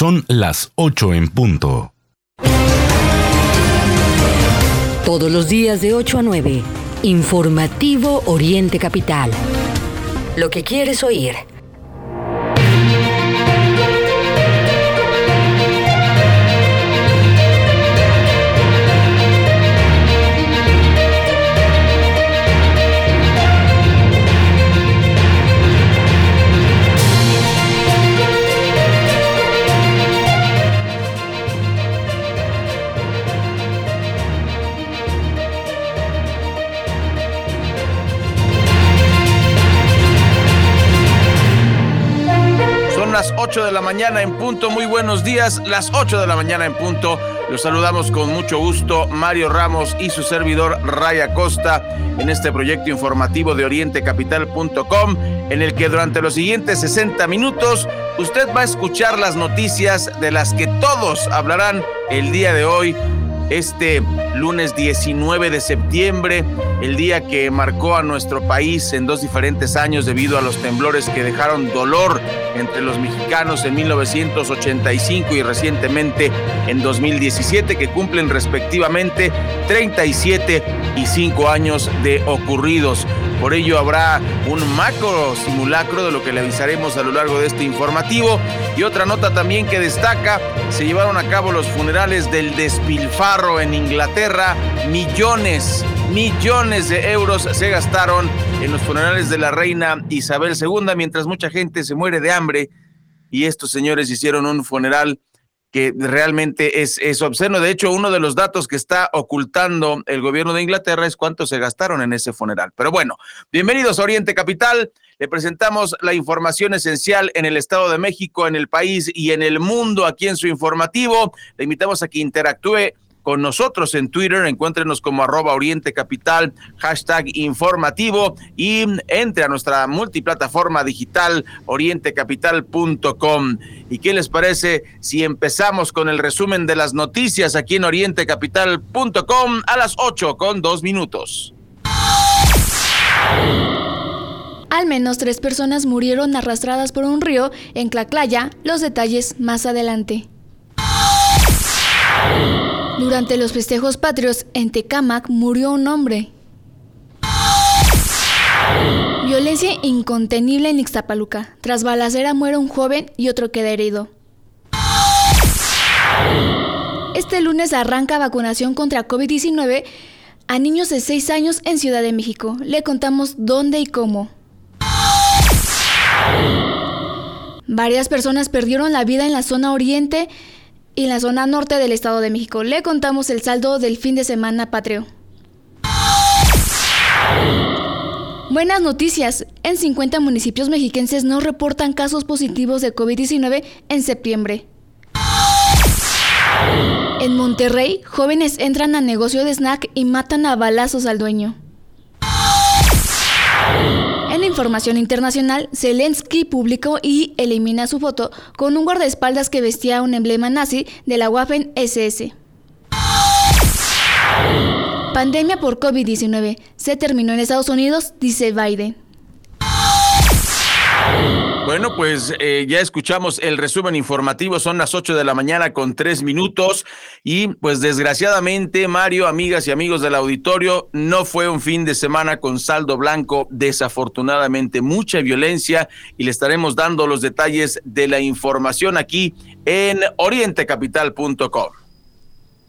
Son las 8 en punto. Todos los días de 8 a 9. Informativo Oriente Capital. Lo que quieres oír. 8 de la mañana en punto. Muy buenos días, las 8 de la mañana en punto. Los saludamos con mucho gusto Mario Ramos y su servidor Raya Costa en este proyecto informativo de orientecapital.com en el que durante los siguientes 60 minutos usted va a escuchar las noticias de las que todos hablarán el día de hoy este lunes 19 de septiembre, el día que marcó a nuestro país en dos diferentes años debido a los temblores que dejaron dolor entre los mexicanos en 1985 y recientemente en 2017, que cumplen respectivamente 37 y 5 años de ocurridos. Por ello habrá un macro simulacro de lo que le avisaremos a lo largo de este informativo. Y otra nota también que destaca, se llevaron a cabo los funerales del despilfarro en Inglaterra. Millones, millones de euros se gastaron en los funerales de la reina Isabel II, mientras mucha gente se muere de hambre. Y estos señores hicieron un funeral que realmente es, obsceno. De hecho, uno de los datos que está ocultando el gobierno de Inglaterra es cuánto se gastaron en ese funeral. Pero bueno, bienvenidos a Oriente Capital. Le presentamos la información esencial en el Estado de México, en el país y en el mundo aquí en su informativo. Le invitamos a que interactúe con nosotros en Twitter. Encuéntrenos como arroba Oriente Capital, hashtag informativo y entre a nuestra multiplataforma digital orientecapital.com. ¿Y qué les parece si empezamos con el resumen de las noticias aquí en orientecapital.com a las 8 con dos minutos? Al menos tres personas murieron arrastradas por un río en Tlaclaya. Los detalles más adelante. Durante los festejos patrios en Tecámac murió un hombre. Violencia incontenible en Ixtapaluca. Tras balacera muere un joven y otro queda herido. Este lunes arranca vacunación contra COVID-19 a niños de 6 años en Ciudad de México. Le contamos dónde y cómo. Varias personas perdieron la vida en la zona oriente y en la zona norte del Estado de México. Le contamos el saldo del fin de semana patrio. Buenas noticias. En 50 municipios mexiquenses no reportan casos positivos de COVID-19 en septiembre. En Monterrey, jóvenes entran a negocio de snack y matan a balazos al dueño. Información internacional, Zelensky publicó y elimina su foto con un guardaespaldas que vestía un emblema nazi de la Waffen SS. Pandemia por COVID-19 se terminó en Estados Unidos, dice Biden. Bueno, pues eh, ya escuchamos el resumen informativo, son las 8 de la mañana con tres minutos. Y pues desgraciadamente, Mario, amigas y amigos del auditorio, no fue un fin de semana con saldo blanco, desafortunadamente mucha violencia. Y le estaremos dando los detalles de la información aquí en orientecapital.com.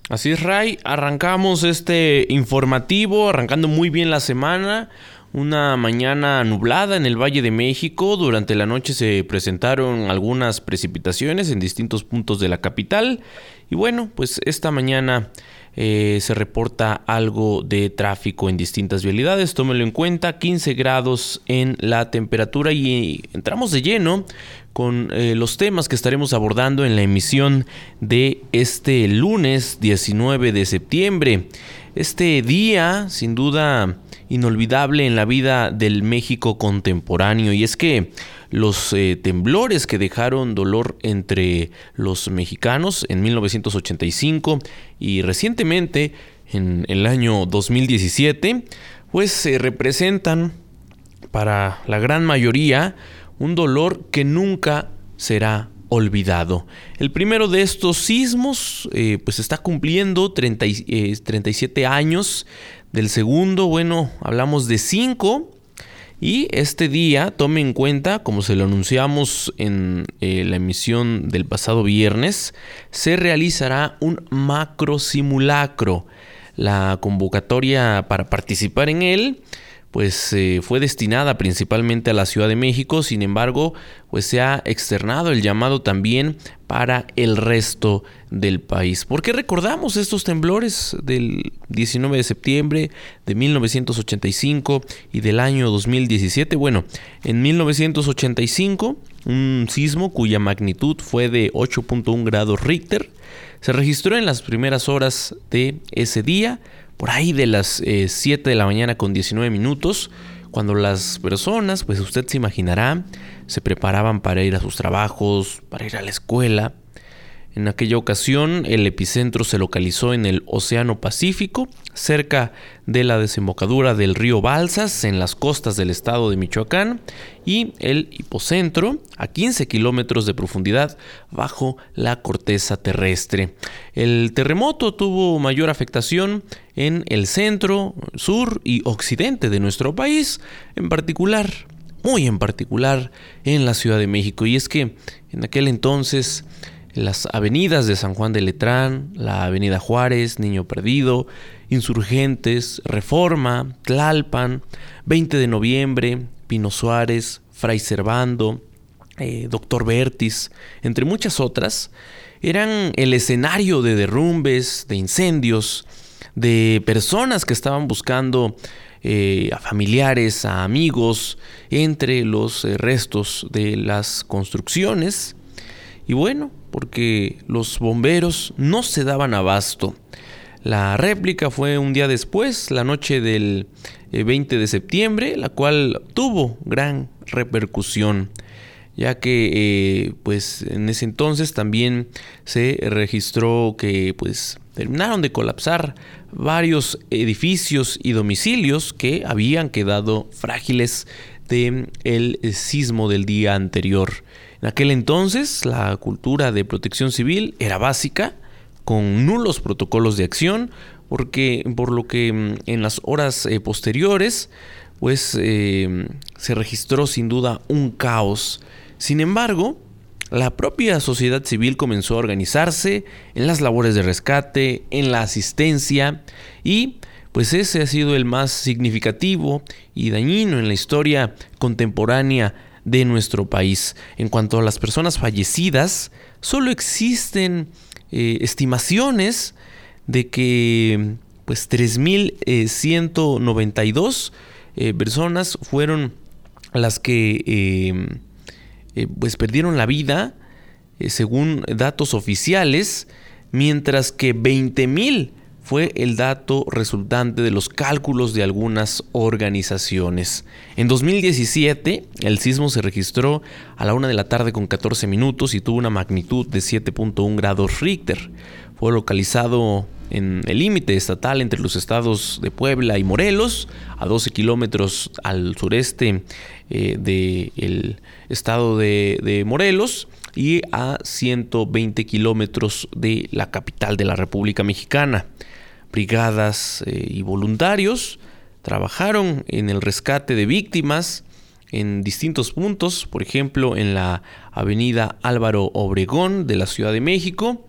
Así es, Ray, arrancamos este informativo, arrancando muy bien la semana una mañana nublada en el Valle de México. Durante la noche se presentaron algunas precipitaciones en distintos puntos de la capital. Y bueno, pues esta mañana eh, se reporta algo de tráfico en distintas vialidades. Tómelo en cuenta, 15 grados en la temperatura y entramos de lleno con eh, los temas que estaremos abordando en la emisión de este lunes 19 de septiembre. Este día, sin duda, inolvidable en la vida del México contemporáneo. Y es que los eh, temblores que dejaron dolor entre los mexicanos en 1985 y recientemente en el año 2017 pues se representan para la gran mayoría un dolor que nunca será olvidado. El primero de estos sismos eh, pues está cumpliendo 37 años. Del segundo, bueno, hablamos de 5 y este día, tome en cuenta, como se lo anunciamos en eh, la emisión del pasado viernes, se realizará un macro simulacro. La convocatoria para participar en él pues eh, fue destinada principalmente a la Ciudad de México, sin embargo, pues se ha externado el llamado también para el resto del país. ¿Por qué recordamos estos temblores del 19 de septiembre de 1985 y del año 2017? Bueno, en 1985, un sismo cuya magnitud fue de 8.1 grados Richter se registró en las primeras horas de ese día por ahí de las 7 eh, de la mañana con 19 minutos, cuando las personas, pues usted se imaginará, se preparaban para ir a sus trabajos, para ir a la escuela, en aquella ocasión el epicentro se localizó en el Océano Pacífico, cerca de la desembocadura del río Balsas, en las costas del estado de Michoacán, y el hipocentro a 15 kilómetros de profundidad bajo la corteza terrestre. El terremoto tuvo mayor afectación en el centro, sur y occidente de nuestro país, en particular, muy en particular, en la Ciudad de México. Y es que en aquel entonces las avenidas de San Juan de Letrán, la Avenida Juárez, Niño Perdido, Insurgentes, Reforma, Tlalpan, 20 de noviembre, Pino Suárez, Fray Servando, eh, Doctor Bertis, entre muchas otras, eran el escenario de derrumbes, de incendios, de personas que estaban buscando eh, a familiares, a amigos, entre los eh, restos de las construcciones. Y bueno, porque los bomberos no se daban abasto. La réplica fue un día después, la noche del 20 eh, de septiembre, la cual tuvo gran repercusión, ya que eh, pues en ese entonces también se registró que pues terminaron de colapsar varios edificios y domicilios que habían quedado frágiles de el sismo del día anterior. En aquel entonces la cultura de protección civil era básica, con nulos protocolos de acción, porque por lo que mm, en las horas eh, posteriores pues eh, se registró sin duda un caos. Sin embargo, la propia sociedad civil comenzó a organizarse en las labores de rescate, en la asistencia y pues ese ha sido el más significativo y dañino en la historia contemporánea de nuestro país. En cuanto a las personas fallecidas, solo existen eh, estimaciones de que pues 3.192 eh, personas fueron las que eh, pues perdieron la vida según datos oficiales, mientras que 20.000 fue el dato resultante de los cálculos de algunas organizaciones. En 2017, el sismo se registró a la una de la tarde con 14 minutos y tuvo una magnitud de 7.1 grados Richter. Fue localizado en el límite estatal entre los estados de Puebla y Morelos, a 12 kilómetros al sureste eh, del estado de, de Morelos y a 120 kilómetros de la capital de la República Mexicana brigadas eh, y voluntarios trabajaron en el rescate de víctimas en distintos puntos, por ejemplo en la avenida Álvaro Obregón de la Ciudad de México.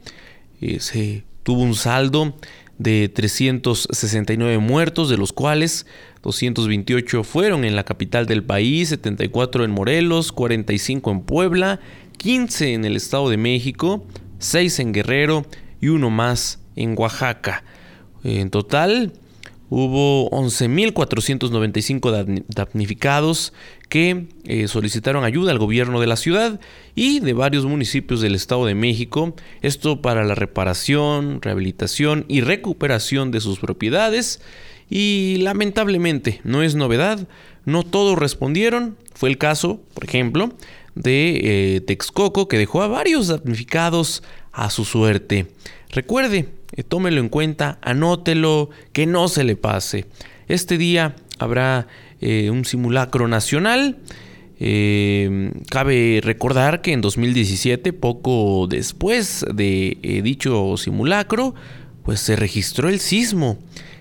Eh, se tuvo un saldo de 369 muertos, de los cuales 228 fueron en la capital del país, 74 en Morelos, 45 en Puebla, 15 en el Estado de México, 6 en Guerrero y uno más en Oaxaca. En total hubo 11.495 damnificados que eh, solicitaron ayuda al gobierno de la ciudad y de varios municipios del Estado de México, esto para la reparación, rehabilitación y recuperación de sus propiedades. Y lamentablemente, no es novedad, no todos respondieron. Fue el caso, por ejemplo, de eh, Texcoco, que dejó a varios damnificados a su suerte. Recuerde, tómelo en cuenta, anótelo, que no se le pase. Este día habrá eh, un simulacro nacional Eh, cabe recordar que en 2017, poco después de eh, dicho simulacro, pues se registró el sismo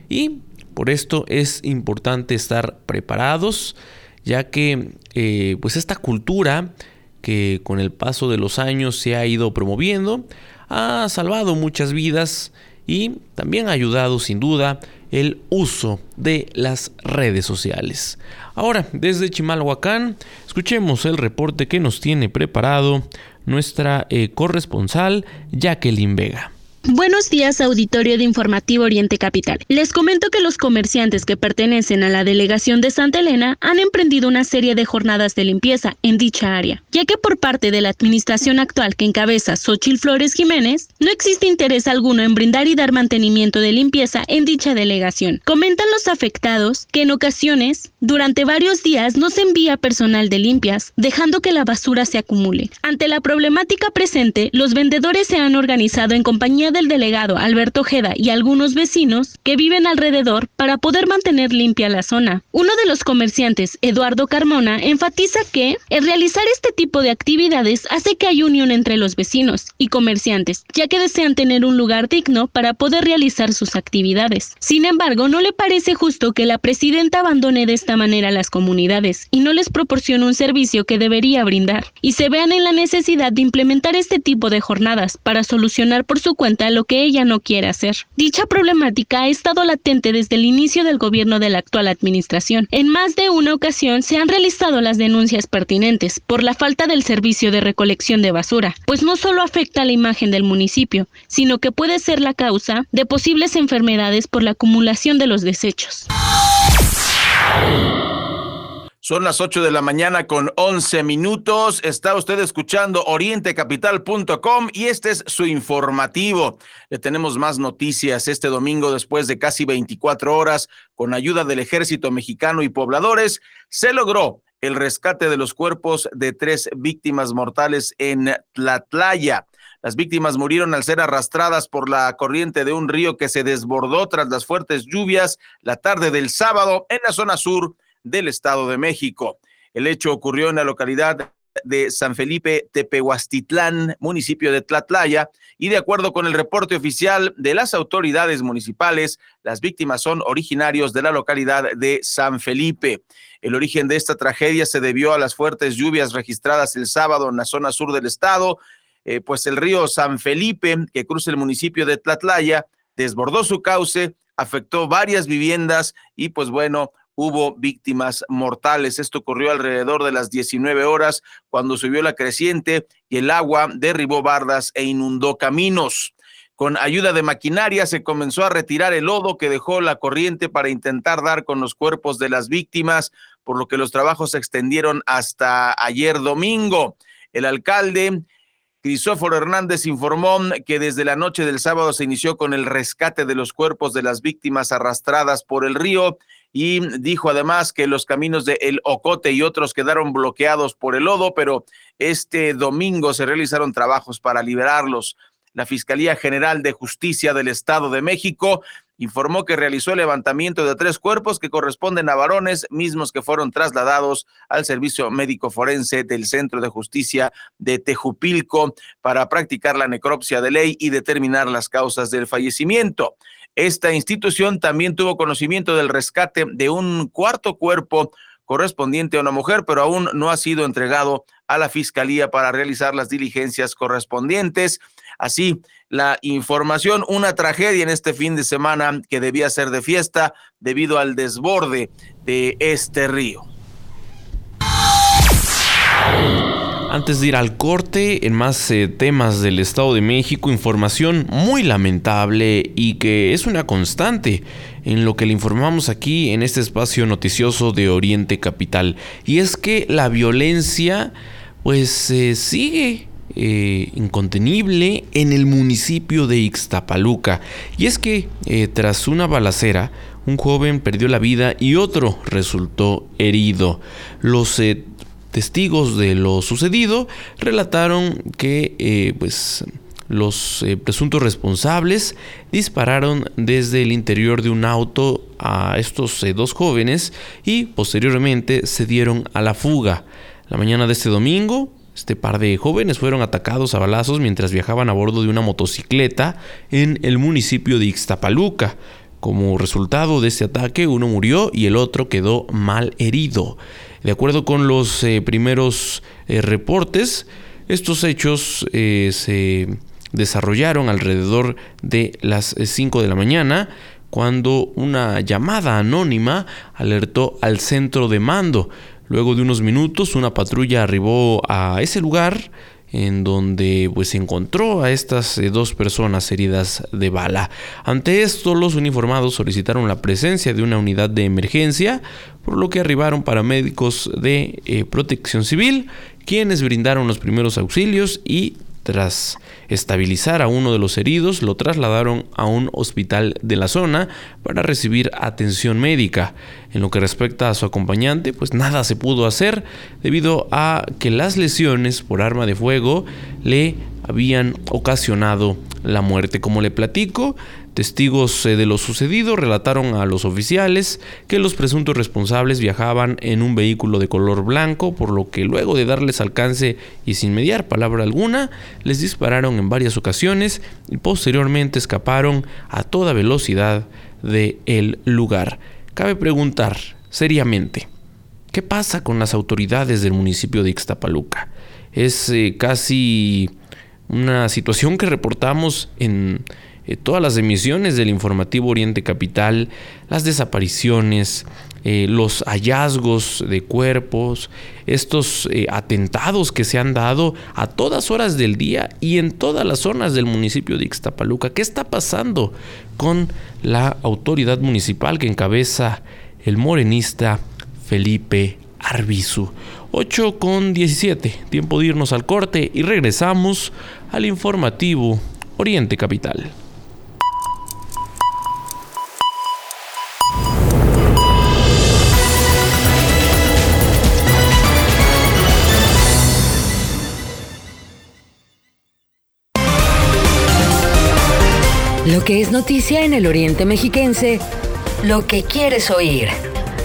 y por esto es importante estar preparados, ya que eh, pues esta cultura que con el paso de los años se ha ido promoviendo ha salvado muchas vidas y también ha ayudado sin duda el uso de las redes sociales. Ahora, desde Chimalhuacán, escuchemos el reporte que nos tiene preparado nuestra eh, corresponsal Jacqueline Vega. Buenos días, auditorio de Informativo Oriente Capital. Les comento que los comerciantes que pertenecen a la delegación de Santa Elena han emprendido una serie de jornadas de limpieza en dicha área, ya que por parte de la administración actual que encabeza Xochil Flores Jiménez, no existe interés alguno en brindar y dar mantenimiento de limpieza en dicha delegación. Comentan los afectados que en ocasiones, durante varios días, no se envía personal de limpias, dejando que la basura se acumule. Ante la problemática presente, los vendedores se han organizado en compañía del delegado Alberto Ojeda y algunos vecinos que viven alrededor para poder mantener limpia la zona. Uno de los comerciantes, Eduardo Carmona, enfatiza que el realizar este tipo de actividades hace que hay unión entre los vecinos y comerciantes, ya que desean tener un lugar digno para poder realizar sus actividades. Sin embargo, no le parece justo que la presidenta abandone de esta manera las comunidades y no les proporcione un servicio que debería brindar, y se vean en la necesidad de implementar este tipo de jornadas para solucionar por su lo que ella no quiere hacer. Dicha problemática ha estado latente desde el inicio del gobierno de la actual administración. En más de una ocasión se han realizado las denuncias pertinentes por la falta del servicio de recolección de basura, pues no solo afecta a la imagen del municipio, sino que puede ser la causa de posibles enfermedades por la acumulación de los desechos. Son las 8 de la mañana con 11 minutos. Está usted escuchando orientecapital.com y este es su informativo. Le tenemos más noticias este domingo después de casi 24 horas con ayuda del ejército mexicano y pobladores. Se logró el rescate de los cuerpos de tres víctimas mortales en Tlatlaya. Las víctimas murieron al ser arrastradas por la corriente de un río que se desbordó tras las fuertes lluvias la tarde del sábado en la zona sur del Estado de México. El hecho ocurrió en la localidad de San Felipe Tepehuastitlán, municipio de Tlatlaya, y de acuerdo con el reporte oficial de las autoridades municipales, las víctimas son originarios de la localidad de San Felipe. El origen de esta tragedia se debió a las fuertes lluvias registradas el sábado en la zona sur del estado, eh, pues el río San Felipe, que cruza el municipio de Tlatlaya, desbordó su cauce, afectó varias viviendas y pues bueno, hubo víctimas mortales. Esto ocurrió alrededor de las 19 horas cuando subió la creciente y el agua derribó bardas e inundó caminos. Con ayuda de maquinaria se comenzó a retirar el lodo que dejó la corriente para intentar dar con los cuerpos de las víctimas, por lo que los trabajos se extendieron hasta ayer domingo. El alcalde Crisóforo Hernández informó que desde la noche del sábado se inició con el rescate de los cuerpos de las víctimas arrastradas por el río y dijo además que los caminos de El Ocote y otros quedaron bloqueados por el lodo, pero este domingo se realizaron trabajos para liberarlos. La Fiscalía General de Justicia del Estado de México informó que realizó el levantamiento de tres cuerpos que corresponden a varones, mismos que fueron trasladados al Servicio Médico Forense del Centro de Justicia de Tejupilco para practicar la necropsia de ley y determinar las causas del fallecimiento. Esta institución también tuvo conocimiento del rescate de un cuarto cuerpo correspondiente a una mujer, pero aún no ha sido entregado a la Fiscalía para realizar las diligencias correspondientes. Así, la información, una tragedia en este fin de semana que debía ser de fiesta debido al desborde de este río. Antes de ir al corte, en más eh, temas del Estado de México, información muy lamentable y que es una constante en lo que le informamos aquí en este espacio noticioso de Oriente Capital. Y es que la violencia pues eh, sigue eh, incontenible en el municipio de Ixtapaluca. Y es que tras una balacera, un joven perdió la vida y otro resultó herido. Los testigos de lo sucedido relataron que eh, pues, los eh, presuntos responsables dispararon desde el interior de un auto a estos eh, dos jóvenes y posteriormente se dieron a la fuga. La mañana de este domingo, este par de jóvenes fueron atacados a balazos mientras viajaban a bordo de una motocicleta en el municipio de Ixtapaluca. Como resultado de este ataque, uno murió y el otro quedó mal herido. De acuerdo con los eh, primeros eh, reportes, estos hechos eh, se desarrollaron alrededor de las 5 de la mañana cuando una llamada anónima alertó al centro de mando. Luego de unos minutos, una patrulla arribó a ese lugar en donde pues encontró a estas eh, dos personas heridas de bala. Ante esto, los uniformados solicitaron la presencia de una unidad de emergencia, por lo que arribaron paramédicos de eh, protección civil, quienes brindaron los primeros auxilios y tras estabilizar a uno de los heridos, lo trasladaron a un hospital de la zona para recibir atención médica. En lo que respecta a su acompañante, pues nada se pudo hacer debido a que las lesiones por arma de fuego le habían ocasionado la muerte. Como le platico, Testigos eh, de lo sucedido relataron a los oficiales que los presuntos responsables viajaban en un vehículo de color blanco, por lo que luego de darles alcance y sin mediar palabra alguna, les dispararon en varias ocasiones y posteriormente escaparon a toda velocidad del lugar. Cabe preguntar seriamente, ¿qué pasa con las autoridades del municipio de Ixtapaluca? Es eh, casi una situación que reportamos en eh, todas las emisiones del informativo Oriente Capital, las desapariciones, eh, los hallazgos de cuerpos, estos eh, atentados que se han dado a todas horas del día y en todas las zonas del municipio de Ixtapaluca. ¿Qué está pasando con la autoridad municipal que encabeza el morenista Felipe Arbizu? 8 con 17, tiempo de irnos al corte y regresamos al informativo Oriente Capital. Lo que es noticia en el Oriente Mexiquense, lo que quieres oír.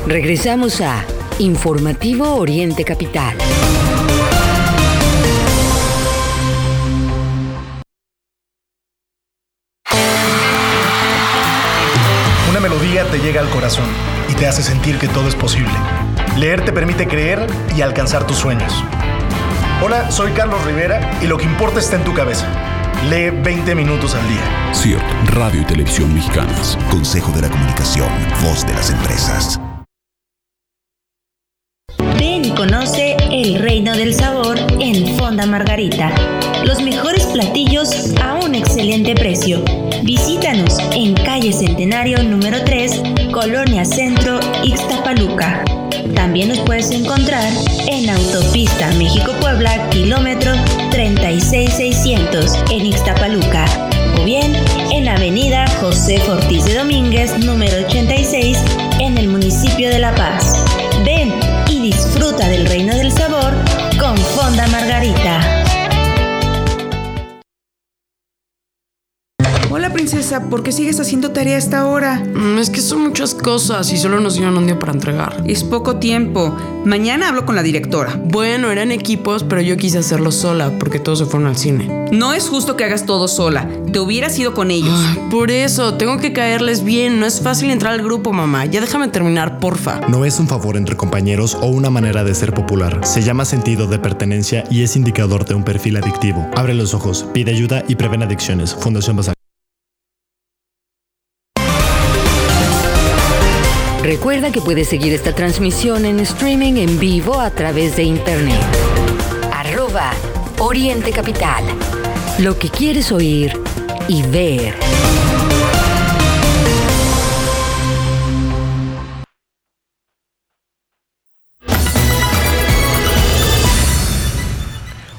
Regresamos a Informativo Oriente Capital. Una melodía te llega al corazón y te hace sentir que todo es posible. Leer te permite creer y alcanzar tus sueños. Hola, soy Carlos Rivera y lo que importa está en tu cabeza. Lee 20 minutos al día. CIRT, Radio y Televisión Mexicanas. Consejo de la Comunicación, voz de las empresas. Ven y conoce el reino del sabor en Fonda Margarita. Los mejores platillos a un excelente precio. Visítanos en calle Centenario número 3, Colonia Centro, Ixtapaluca. También nos puedes encontrar en Autopista México-Puebla, kilómetro 36600 en Ixtapaluca. O bien en Avenida José Ortiz de Domínguez, número 86, en el municipio de La Paz. Ven y disfruta del reino del sabor con Fonda Margarita. Hola princesa, ¿por qué sigues haciendo tarea a esta hora? Mm, es que son muchas cosas y solo nos dieron un día para entregar. Es poco tiempo. Mañana hablo con la directora. Bueno, eran equipos, pero yo quise hacerlo sola porque todos se fueron al cine. No es justo que hagas todo sola. Te hubieras ido con ellos. por eso, tengo que caerles bien. No es fácil entrar al grupo, mamá. Ya déjame terminar, porfa. No es un favor entre compañeros o una manera de ser popular. Se llama sentido de pertenencia y es indicador de un perfil adictivo. Abre los ojos, pide ayuda y prevén adicciones. Fundación Basal. Recuerda que puedes seguir esta transmisión en streaming en vivo a través de internet. Arroba Oriente Capital. Lo que quieres oír y ver.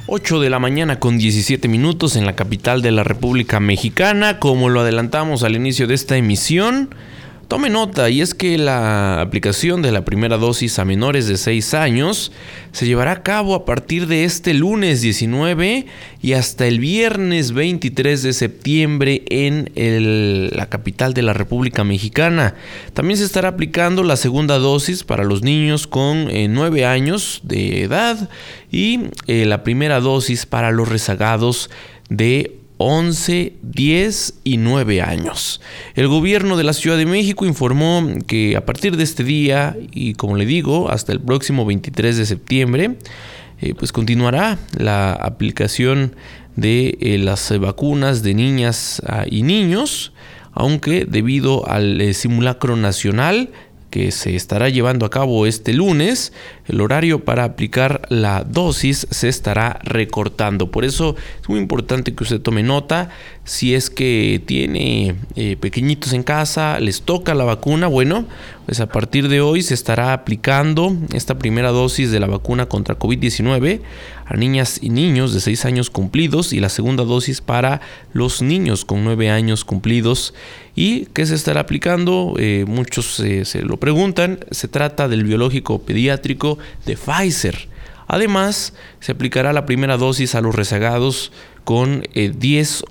Ocho de la mañana con 17 minutos en la capital de la República Mexicana. Como lo adelantamos al inicio de esta emisión, Tome nota, y es que la aplicación de la primera dosis a menores de 6 años se llevará a cabo a partir de este lunes 19 y hasta el viernes 23 de septiembre en la capital de la República Mexicana. También se estará aplicando la segunda dosis para los niños con 9 eh, años de edad y eh, la primera dosis para los rezagados de 11, 10 y 9 años. El gobierno de la Ciudad de México informó que a partir de este día y como le digo, hasta el próximo 23 de septiembre, eh, pues continuará la aplicación de eh, las vacunas de niñas ah, y niños, aunque debido al eh, simulacro nacional que se estará llevando a cabo este lunes, el horario para aplicar la dosis se estará recortando. Por eso es muy importante que usted tome nota. Si es que tiene eh, pequeñitos en casa, les toca la vacuna, bueno, pues a partir de hoy se estará aplicando esta primera dosis de la vacuna contra COVID-19 a niñas y niños de 6 años cumplidos y la segunda dosis para los niños con 9 años cumplidos. ¿Y qué se estará aplicando? Eh, muchos eh, se lo preguntan. Se trata del biológico pediátrico de Pfizer. Además, se aplicará la primera dosis a los rezagados con 10,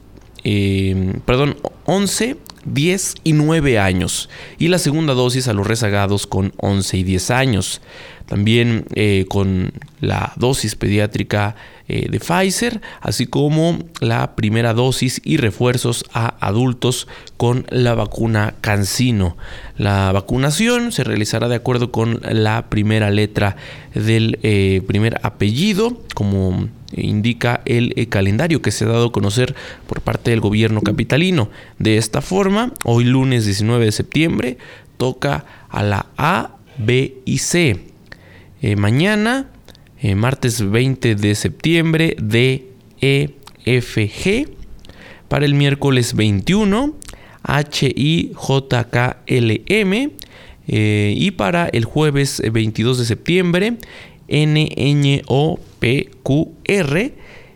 eh, perdón, 11 10 y 9 años y la segunda dosis a los rezagados con 11 y 10 años. También eh, con la dosis pediátrica eh, de Pfizer, así como la primera dosis y refuerzos a adultos con la vacuna Cancino. La vacunación se realizará de acuerdo con la primera letra del eh, primer apellido, como indica el eh, calendario que se ha dado a conocer por parte del gobierno capitalino. De esta forma, hoy lunes 19 de septiembre toca a la A, B y C. Eh, mañana, eh, martes 20 de septiembre, D, E, F, G. Para el miércoles 21, H, I, J, K, L, M. y para el jueves 22 de septiembre, NNOPQR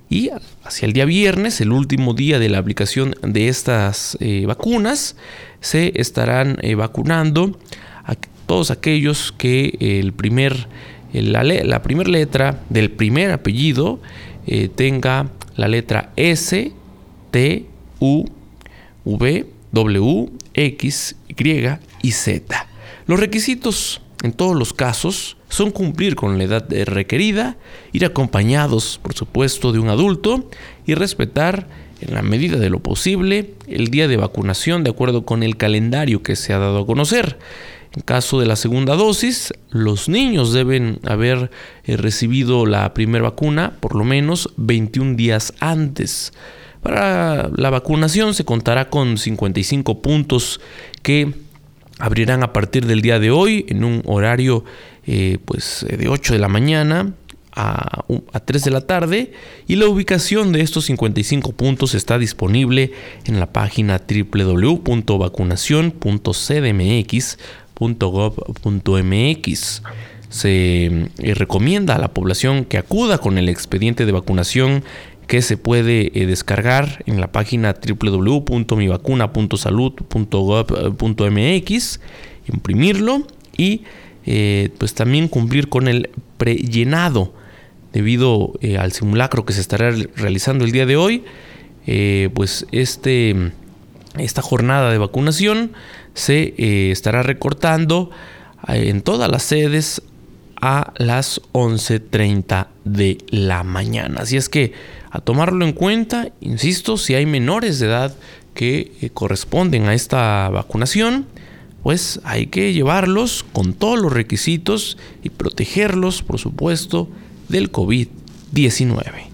y hacia el día viernes, el último día de la aplicación de estas eh, vacunas, se estarán eh, vacunando a todos aquellos que el primer, la, la primera letra del primer apellido eh, tenga la letra S, T, U, V, W, X, Y y Z. Los requisitos en todos los casos son cumplir con la edad requerida, ir acompañados, por supuesto, de un adulto y respetar en la medida de lo posible el día de vacunación de acuerdo con el calendario que se ha dado a conocer. En caso de la segunda dosis, los niños deben haber eh, recibido la primera vacuna por lo menos 21 días antes. Para la vacunación se contará con 55 puntos que abrirán a partir del día de hoy en un horario eh, pues de 8 de la mañana a, a, 3 de la tarde y la ubicación de estos 55 puntos está disponible en la página www.vacunación.cdmx.gov.mx. Se eh, recomienda a la población que acuda con el expediente de vacunación que se puede eh, descargar en la página www.mivacuna.salud.gov.mx, imprimirlo y eh, pues también cumplir con el prellenado debido eh, al simulacro que se estará realizando el día de hoy. pues este, esta jornada de vacunación se estará recortando en todas las sedes a las 11.30 de la mañana. Así es que a tomarlo en cuenta, insisto, si hay menores de edad que eh, corresponden a esta vacunación, pues hay que llevarlos con todos los requisitos y protegerlos, por supuesto, del COVID-19.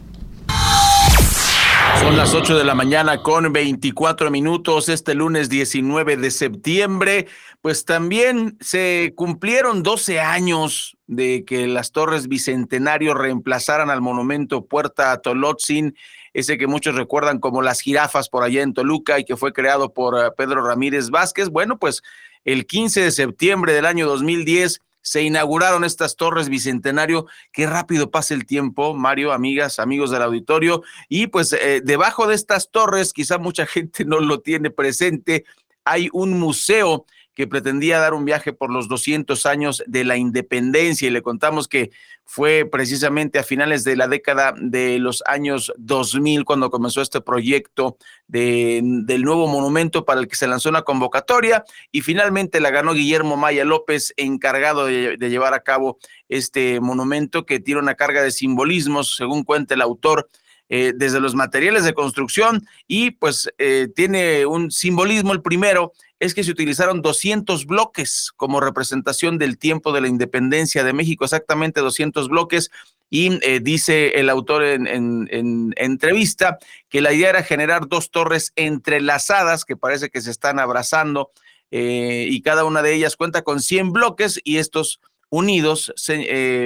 Son las 8 de la mañana con 24 minutos este lunes 19 de septiembre. Pues también se cumplieron 12 años de que las torres Bicentenario reemplazaran al monumento Puerta Tolotzin, ese que muchos recuerdan como las jirafas por allá en Toluca y que fue creado por eh, Pedro Ramírez Vázquez. Bueno, pues el 15 de septiembre del año 2010 se inauguraron estas torres bicentenario. Qué rápido pasa el tiempo, Mario, amigas, amigos del auditorio. Y pues eh, debajo de estas torres, quizá mucha gente no lo tiene presente, hay un museo que pretendía dar un viaje por los 200 años de la independencia y le contamos que fue precisamente a finales de la década de los años 2000 cuando comenzó este proyecto de, del nuevo monumento para el que se lanzó una convocatoria y finalmente la ganó Guillermo Maya López, encargado de, de llevar a cabo este monumento que tiene una carga de simbolismos, según cuenta el autor eh, desde los materiales de construcción y pues eh, tiene un simbolismo. El primero es que se utilizaron 200 bloques como representación del tiempo de la independencia de México, exactamente 200 bloques. Y eh, dice el autor en, en, entrevista que la idea era generar dos torres entrelazadas que parece que se están abrazando y cada una de ellas cuenta con 100 bloques y estos unidos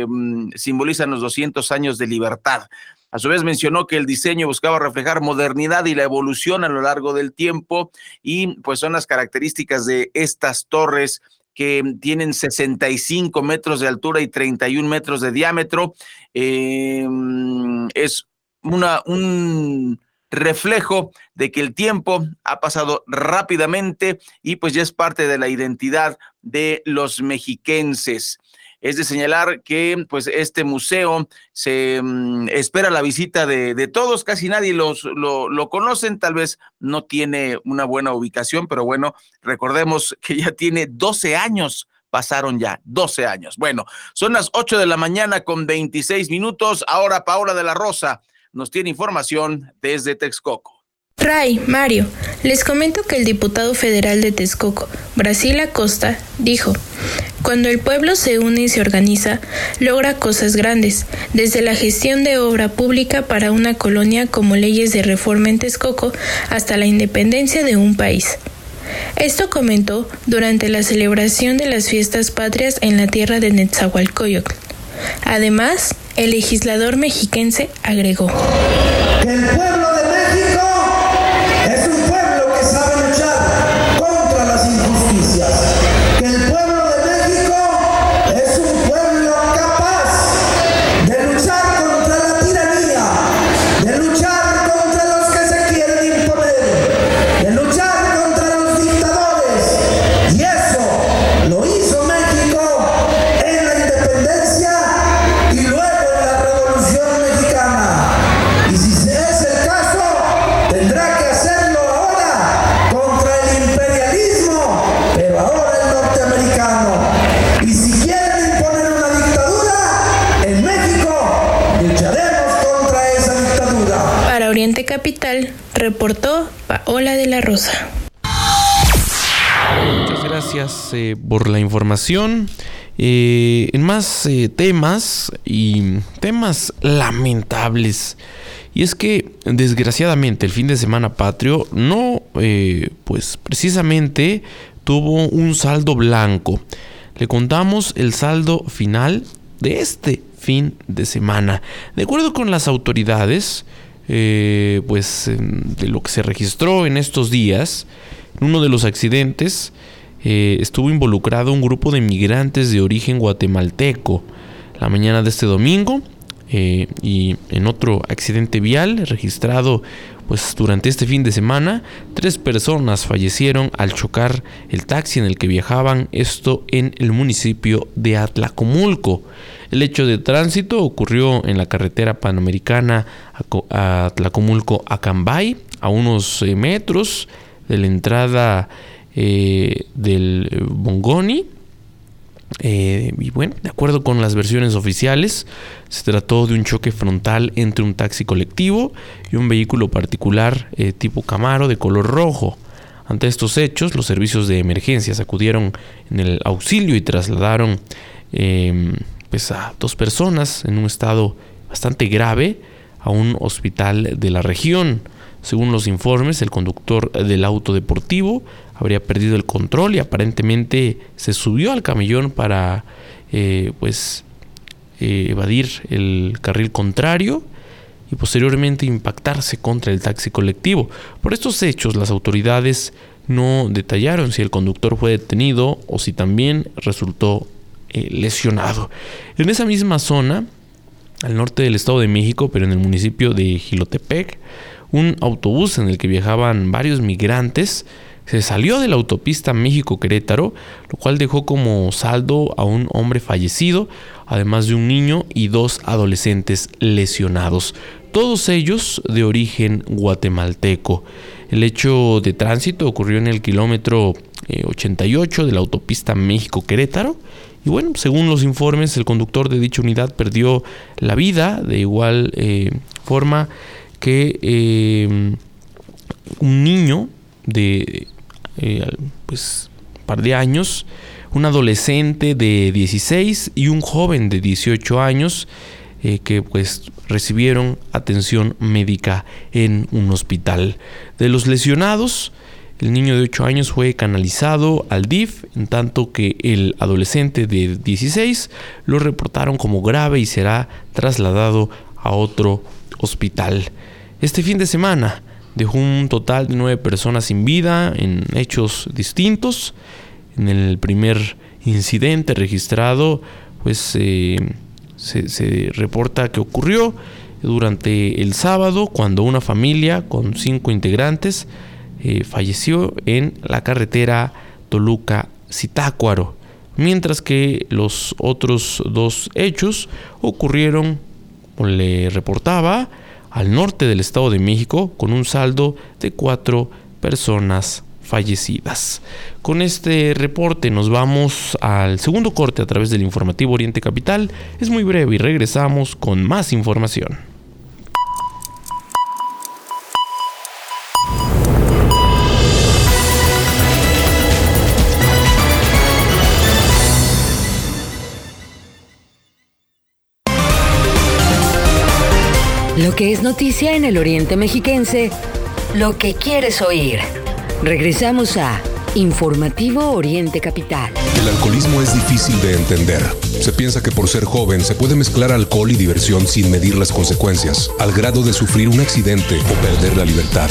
mm, simbolizan los 200 años de libertad. A su vez mencionó que el diseño buscaba reflejar modernidad y la evolución a lo largo del tiempo y pues son las características de estas torres que tienen 65 metros de altura y 31 metros de diámetro. Em, es una, un reflejo de que el tiempo ha pasado rápidamente y pues ya es parte de la identidad de los mexiquenses. Es de señalar que pues este museo se mm, espera la visita de, todos, casi nadie los, lo, lo, conocen, tal vez no tiene una buena ubicación, pero bueno, recordemos que ya tiene 12 años pasaron ya 12 años. Bueno, son las 8 de la mañana con 26 minutos. Ahora Paola de la Rosa nos tiene información desde Texcoco. Ray, Mario, les comento que el diputado federal de Texcoco, Brasil Acosta, dijo, cuando el pueblo se une y se organiza, logra cosas grandes, desde la gestión de obra pública para una colonia como leyes de reforma en Texcoco hasta la independencia de un país. Esto comentó durante la celebración de las fiestas patrias en la tierra de Netzahualcoyotl. Además, el legislador mexiquense agregó: El pueblo Capital, eh, por la información. Eh, en más eh, temas y temas lamentables. Y es que desgraciadamente el fin de semana patrio no, pues precisamente tuvo un saldo blanco. Le contamos el saldo final de este fin de semana. De acuerdo con las autoridades, pues de lo que se registró en estos días, en uno de los accidentes eh, estuvo involucrado un grupo de migrantes de origen guatemalteco. La mañana de este domingo eh, y en otro accidente vial registrado pues durante este fin de semana, tres personas fallecieron al chocar el taxi en el que viajaban, esto en el municipio de Atlacomulco. El hecho de tránsito ocurrió en la carretera panamericana a Atlacomulco a Cambay, a unos eh, metros de la entrada eh, del Bongoni. Eh, y bueno, de acuerdo con las versiones oficiales, se trató de un choque frontal entre un taxi colectivo y un vehículo particular tipo Camaro de color rojo. Ante estos hechos, los servicios de emergencias acudieron en el auxilio y trasladaron em, pues, a dos personas en un estado bastante grave a un hospital de la región. Según los informes, el conductor del auto deportivo habría perdido el control y aparentemente se subió al camellón para eh, pues eh, evadir el carril contrario y posteriormente impactarse contra el taxi colectivo. Por estos hechos, las autoridades no detallaron si el conductor fue detenido o si también resultó eh, lesionado. En esa misma zona, al norte del Estado de México, pero en el municipio de Gilotepec, un autobús en el que viajaban varios migrantes se salió de la autopista México-Querétaro, lo cual dejó como saldo a un hombre fallecido, además de un niño y dos adolescentes lesionados, todos ellos de origen guatemalteco. El hecho de tránsito ocurrió en el kilómetro 88 eh, de la autopista México-Querétaro. Y bueno, según los informes, el conductor de dicha unidad perdió la vida de igual eh, forma que eh, un niño de pues par de años, un adolescente de 16 y un joven de 18 años que pues recibieron atención médica en un hospital. De los lesionados, el niño de 8 años fue canalizado al DIF, en tanto que el adolescente de 16 lo reportaron como grave y será trasladado a otro hospital. Este fin de semana dejó un total de 9 personas sin vida en hechos distintos. En el primer incidente registrado, pues eh, se, reporta que ocurrió durante el sábado cuando una familia con cinco integrantes eh, falleció en la carretera Toluca-Zitácuaro, mientras que los otros dos hechos ocurrieron, le reportaba, al norte del Estado de México con un saldo de cuatro personas fallecidas. Con este reporte nos vamos al segundo corte a través del informativo Oriente Capital. Es muy breve y regresamos con más información. Lo que es noticia en el Oriente Mexiquense, lo que quieres oír. Regresamos a Informativo Oriente Capital. El alcoholismo es difícil de entender. Se piensa que por ser joven se puede mezclar alcohol y diversión sin medir las consecuencias, al grado de sufrir un accidente o perder la libertad.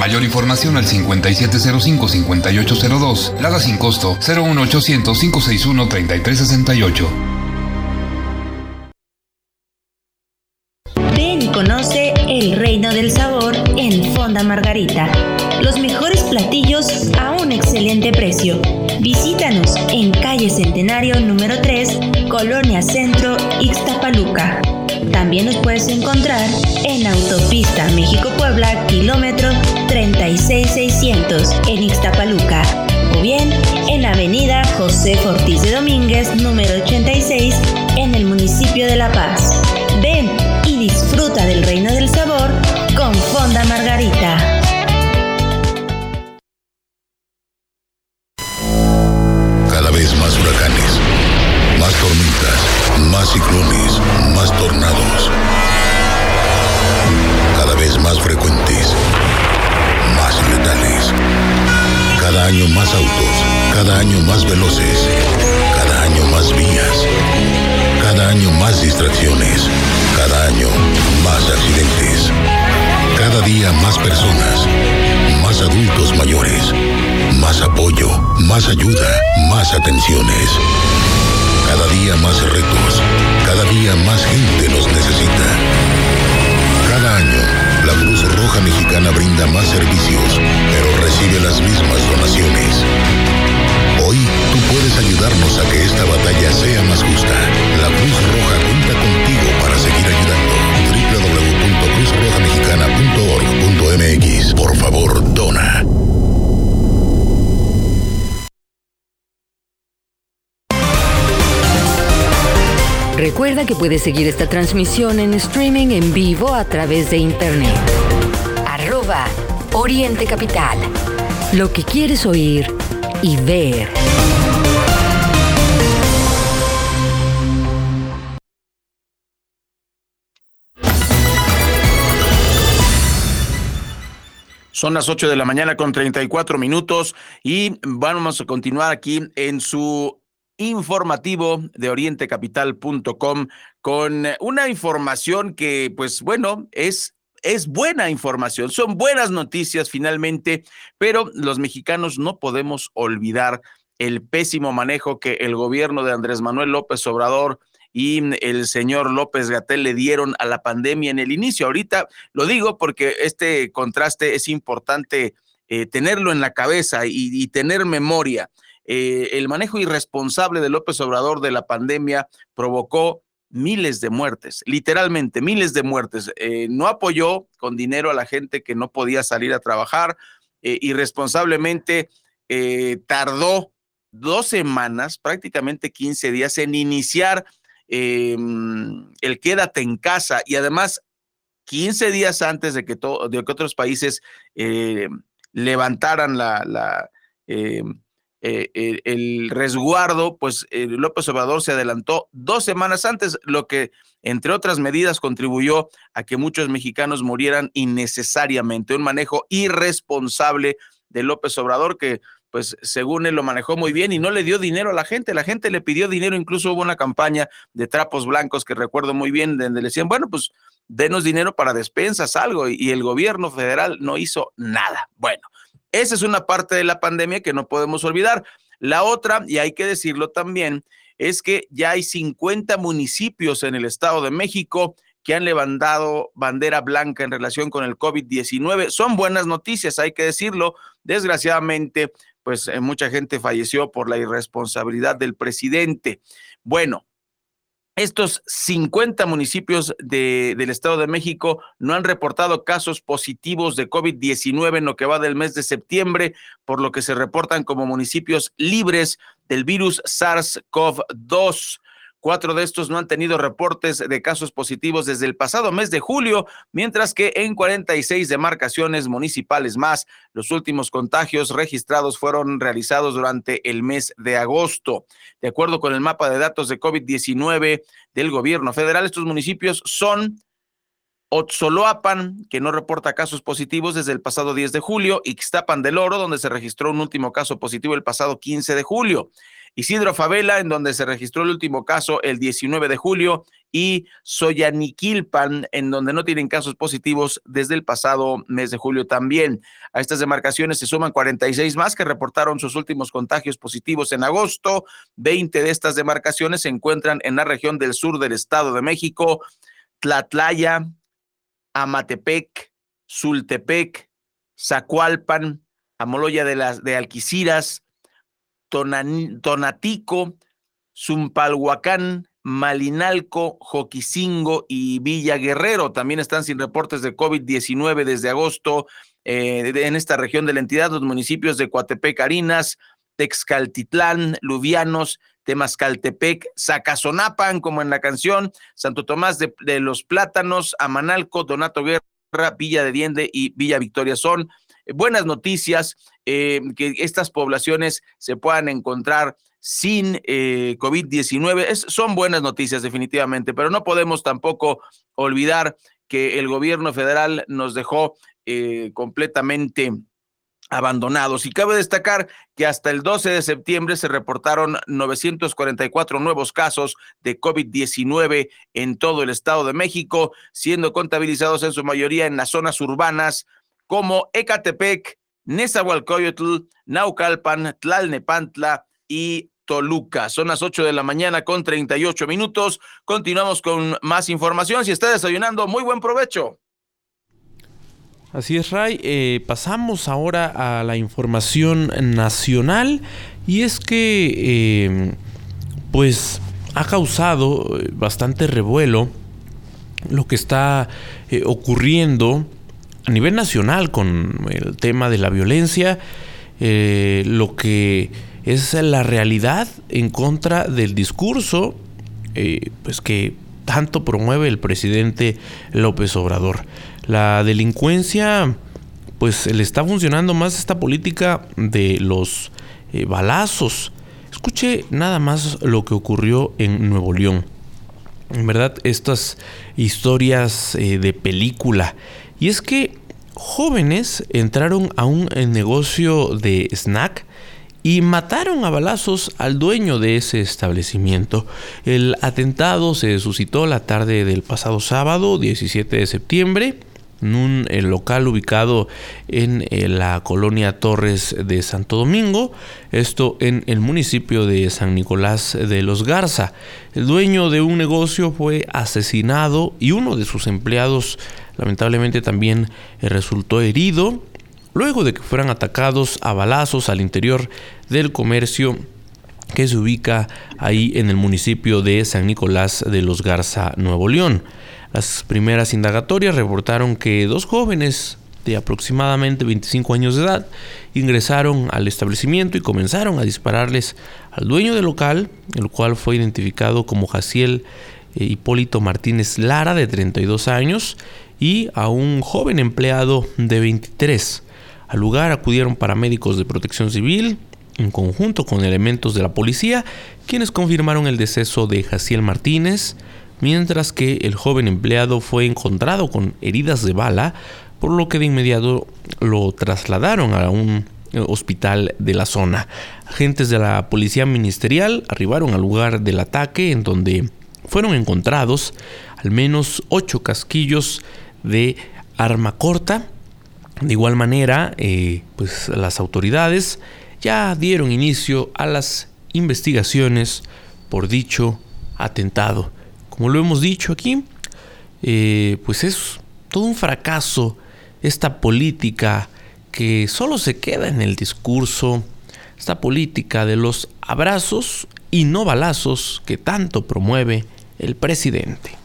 Mayor información al 5705-5802. Lada sin costo 01800-561-3368. Ven y conoce el reino del sabor en Fonda Margarita los mejores platillos a un excelente precio. Visítanos en calle Centenario número 3, Colonia Centro, Ixtapaluca. También nos puedes encontrar en Autopista México-Puebla, kilómetro 36600 en Ixtapaluca. O bien en Avenida José Fortís de Domínguez, número 86, en el municipio de La Paz. Reino del sabor con Fonda Margarita. más ciclones, más tornados. Cada vez más frecuentes, más letales. Cada año más autos, cada año más veloces, cada año más vías, cada año más distracciones, cada más accidentes. Cada día más personas, más adultos mayores, más apoyo, más ayuda, más atenciones. Cada día más retos, cada día más gente nos necesita. Cada año, la Cruz Roja Mexicana brinda más servicios, pero recibe las mismas donaciones. Hoy tú puedes ayudarnos a que esta batalla sea más justa. La Cruz Roja cuenta contigo para seguir ayudando. www.cruzrojamexicana.org.mx Por favor, dona. Recuerda que puedes seguir esta transmisión en streaming en vivo a través de internet. Arroba Oriente Capital. Lo que quieres oír y ver. Son las 8 de la mañana con 34 minutos y vamos a continuar aquí en su informativo de orientecapital.com con una información que, pues bueno, es es buena información, son buenas noticias finalmente, pero los mexicanos no podemos olvidar el pésimo manejo que el gobierno de Andrés Manuel López Obrador y el señor López Gatel le dieron a la pandemia en el inicio. Ahorita lo digo porque este contraste es importante eh, tenerlo en la cabeza y, tener memoria. Eh, el manejo irresponsable de López Obrador de la pandemia provocó miles de muertes, literalmente miles de muertes. no apoyó con dinero a la gente que no podía salir a trabajar. irresponsablemente tardó dos semanas, prácticamente 15 días, en iniciar em, el quédate en casa y además 15 días antes de que, de que otros países eh, levantaran la, em, eh, el, resguardo, pues eh, López Obrador se adelantó dos semanas antes, lo que, entre otras medidas, contribuyó a que muchos mexicanos murieran innecesariamente. Un manejo irresponsable de López Obrador que pues según él lo manejó muy bien y no le dio dinero a la gente, la gente le pidió dinero, incluso hubo una campaña de trapos blancos que recuerdo muy bien, donde le decían, bueno, pues denos dinero para despensas, algo, y el gobierno federal no hizo nada. Bueno, esa es una parte de la pandemia que no podemos olvidar. La otra, y hay que decirlo también, es que ya hay 50 municipios en el Estado de México que han levantado bandera blanca en relación con el COVID-19. Son buenas noticias, hay que decirlo. Desgraciadamente, pues eh, mucha gente falleció por la irresponsabilidad del presidente. Bueno, estos 50 municipios del Estado de México no han reportado casos positivos de COVID-19 en lo que va del mes de septiembre, por lo que se reportan como municipios libres del virus SARS-CoV-2. Cuatro de estos no han tenido reportes de casos positivos desde el pasado mes de julio, mientras que en 46 demarcaciones municipales más, los últimos contagios registrados fueron realizados durante el mes de agosto. De acuerdo con el mapa de datos de COVID-19 del gobierno federal, estos municipios son Otzoloapan, que no reporta casos positivos desde el pasado 10 de julio, Ixtapan del Oro, donde se registró un último caso positivo el pasado 15 de julio. Isidro Favela, en donde se registró el último caso el 19 de julio, y Soyaniquilpan, en donde no tienen casos positivos desde el pasado mes de julio también. A estas demarcaciones se suman 46 más que reportaron sus últimos contagios positivos en agosto. 20 de estas demarcaciones se encuentran en la región del sur del Estado de México, Tlatlaya, Amatepec, Sultepec, Zacualpan, Amoloya de, las, de Alquiciras, Tonatico, Zumpalhuacán, Malinalco, Joquisingo y Villa Guerrero. También están sin reportes de COVID-19 desde agosto eh, en esta región de la entidad, los municipios de Coatepec, Arinas, Texcaltitlán, Luvianos, Temascaltepec, Zacazonapan, como en la canción, Santo Tomás de, los Plátanos, Amanalco, Donato Guerra, Villa de Diende y Villa Victoria son buenas noticias, eh, que estas poblaciones se puedan encontrar sin eh, COVID-19. Son buenas noticias definitivamente, pero no podemos tampoco olvidar que el gobierno federal nos dejó eh, completamente abandonados. Y cabe destacar que hasta el 12 de septiembre se reportaron 944 nuevos casos de COVID-19 en todo el Estado de México, siendo contabilizados en su mayoría en las zonas urbanas como Ecatepec, Nezahualcóyotl, Naucalpan, Tlalnepantla y Toluca. Son las 8 de la mañana con 38 minutos. Continuamos con más información. Si está desayunando, muy buen provecho. Así es, Ray. Eh, pasamos ahora a la información nacional y es que, em, pues, ha causado eh, bastante revuelo lo que está eh, ocurriendo a nivel nacional con el tema de la violencia, lo que es la realidad en contra del discurso pues que tanto promueve el presidente López Obrador. La delincuencia, pues le está funcionando más esta política de los eh, balazos. Escuche nada más lo que ocurrió en Nuevo León. En verdad, estas historias de película. Y es que jóvenes entraron a un eh, negocio de snack y mataron a balazos al dueño de ese establecimiento. El atentado se suscitó la tarde del pasado sábado 17 de septiembre en un eh, local ubicado en eh, la colonia Torres de Santo Domingo, esto en el municipio de San Nicolás de los Garza. El dueño de un negocio fue asesinado y uno de sus empleados lamentablemente también eh, resultó herido. luego de que fueran atacados a balazos al interior del comercio que se ubica ahí en el municipio de San Nicolás de los Garza, Nuevo León. Las primeras indagatorias reportaron que dos jóvenes de aproximadamente 25 años de edad ingresaron al establecimiento y comenzaron a dispararles al dueño del local, el cual fue identificado como Jaciel eh, Hipólito Martínez Lara, de 32 años, y a un joven empleado de 23. Al lugar acudieron paramédicos de protección civil, en conjunto con elementos de la policía, quienes confirmaron el deceso de Jaciel Martínez, mientras que el joven empleado fue encontrado con heridas de bala, por lo que de inmediato lo trasladaron a un hospital de la zona. Agentes de la policía ministerial arribaron al lugar del ataque en donde fueron encontrados al menos ocho casquillos de arma corta. De igual manera, eh, pues las autoridades ya dieron inicio a las investigaciones por dicho atentado. Como lo hemos dicho aquí, eh, pues es todo un fracaso esta política que solo se queda en el discurso, esta política de los abrazos y no balazos que tanto promueve el presidente.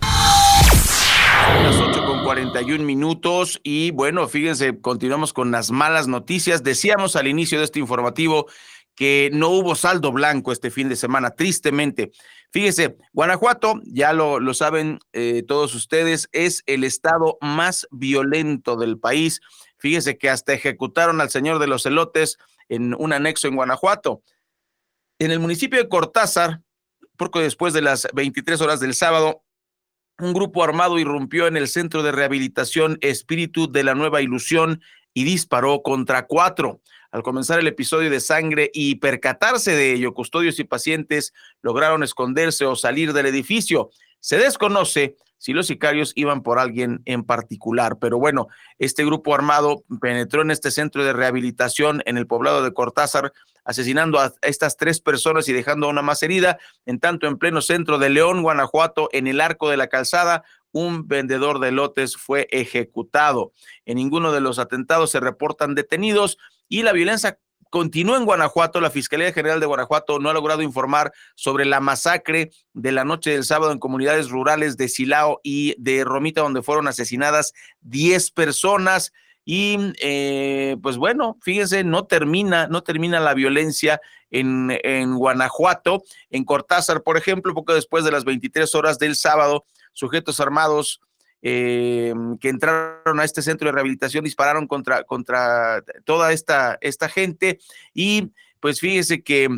las 8 con 41 minutos y bueno, fíjense, continuamos con las malas noticias. Decíamos al inicio de este informativo que no hubo saldo blanco este fin de semana, tristemente. Fíjese, Guanajuato, ya lo, lo saben eh, todos ustedes, es el estado más violento del país. Fíjese que hasta ejecutaron al señor de los elotes en un anexo en Guanajuato. En el municipio de Cortázar, poco después de las 23 horas del sábado, un grupo armado irrumpió en el centro de rehabilitación Espíritu de la Nueva Ilusión y disparó contra cuatro. Al comenzar el episodio de sangre y percatarse de ello, custodios y pacientes lograron esconderse o salir del edificio. Se desconoce si los sicarios iban por alguien en particular, pero bueno, este grupo armado penetró en este centro de rehabilitación en el poblado de Cortázar, asesinando a estas tres personas y dejando a una más herida, en tanto en pleno centro de León, Guanajuato, en el arco de la calzada, un vendedor de lotes fue ejecutado. En ninguno de los atentados se reportan detenidos y la violencia continúa en Guanajuato. La Fiscalía General de Guanajuato no ha logrado informar sobre la masacre de la noche del sábado en comunidades rurales de Silao y de Romita, donde fueron asesinadas 10 personas. Y eh, pues bueno, fíjense, no termina, no termina la violencia en, en Guanajuato. En Cortázar, por ejemplo, poco después de las 23 horas del sábado, sujetos armados eh, que entraron a este centro de rehabilitación dispararon contra, contra toda esta, esta gente y pues fíjese que